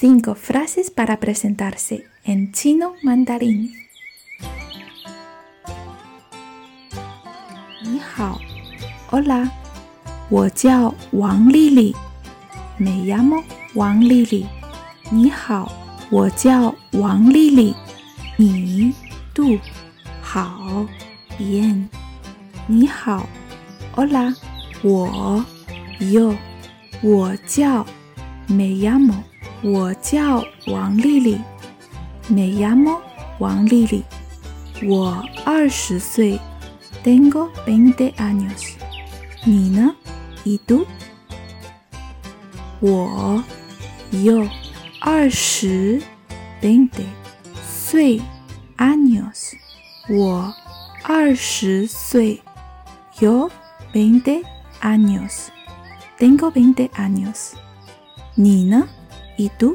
Cinco frases para presentarse en chino mandarín. Ni hao. Hola. Wo jiao Wang Lili. Me llamo Wang Lili. Ni hao. Wo jiao Wang Lili. Ni, tú, hao, bien. Ni hao. Hola. Wo, yo. Wo jiao. Me llamo. 我叫王丽丽，Me llamo 王丽丽。我二十岁，Tengo veinte años。你呢？¿Y tú？我，yo，二十，veinte，岁，años。我二十岁。Yo veinte años. Tengo veinte años. 你呢 ？¿Y tú？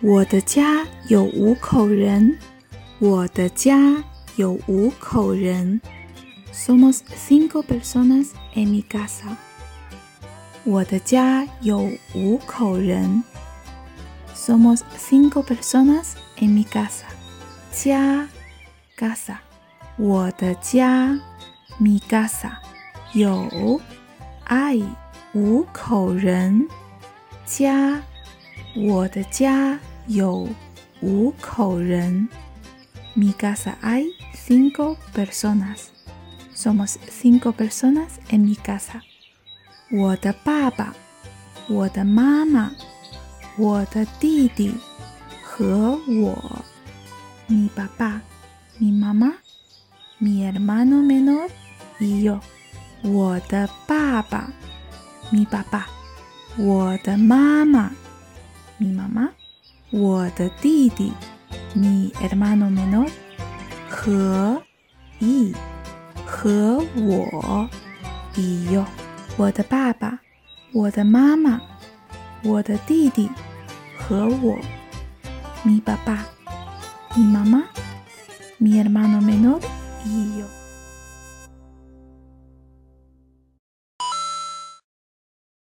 我的家有五口人。我的家有五口人。Somos cinco personas en mi casa. 我的家有五口人。Somos cinco personas en mi casa. 家，casa。我的家。mi casa 有爱五口人家，我的家有五口人。Mi casa hay cinco personas. Somos cinco personas en mi casa. 我的爸爸、我的妈妈、我的弟弟和我。Mi papá, mi mamá, mi hermano menor. 一有我的爸爸，咪爸爸；我的妈妈， 咪妈妈；我的弟弟，咪 hermano menor；和一和我，一有我的爸爸，我的妈妈，我的弟弟和我，咪爸爸，咪妈妈，咪 hermano menor；一有。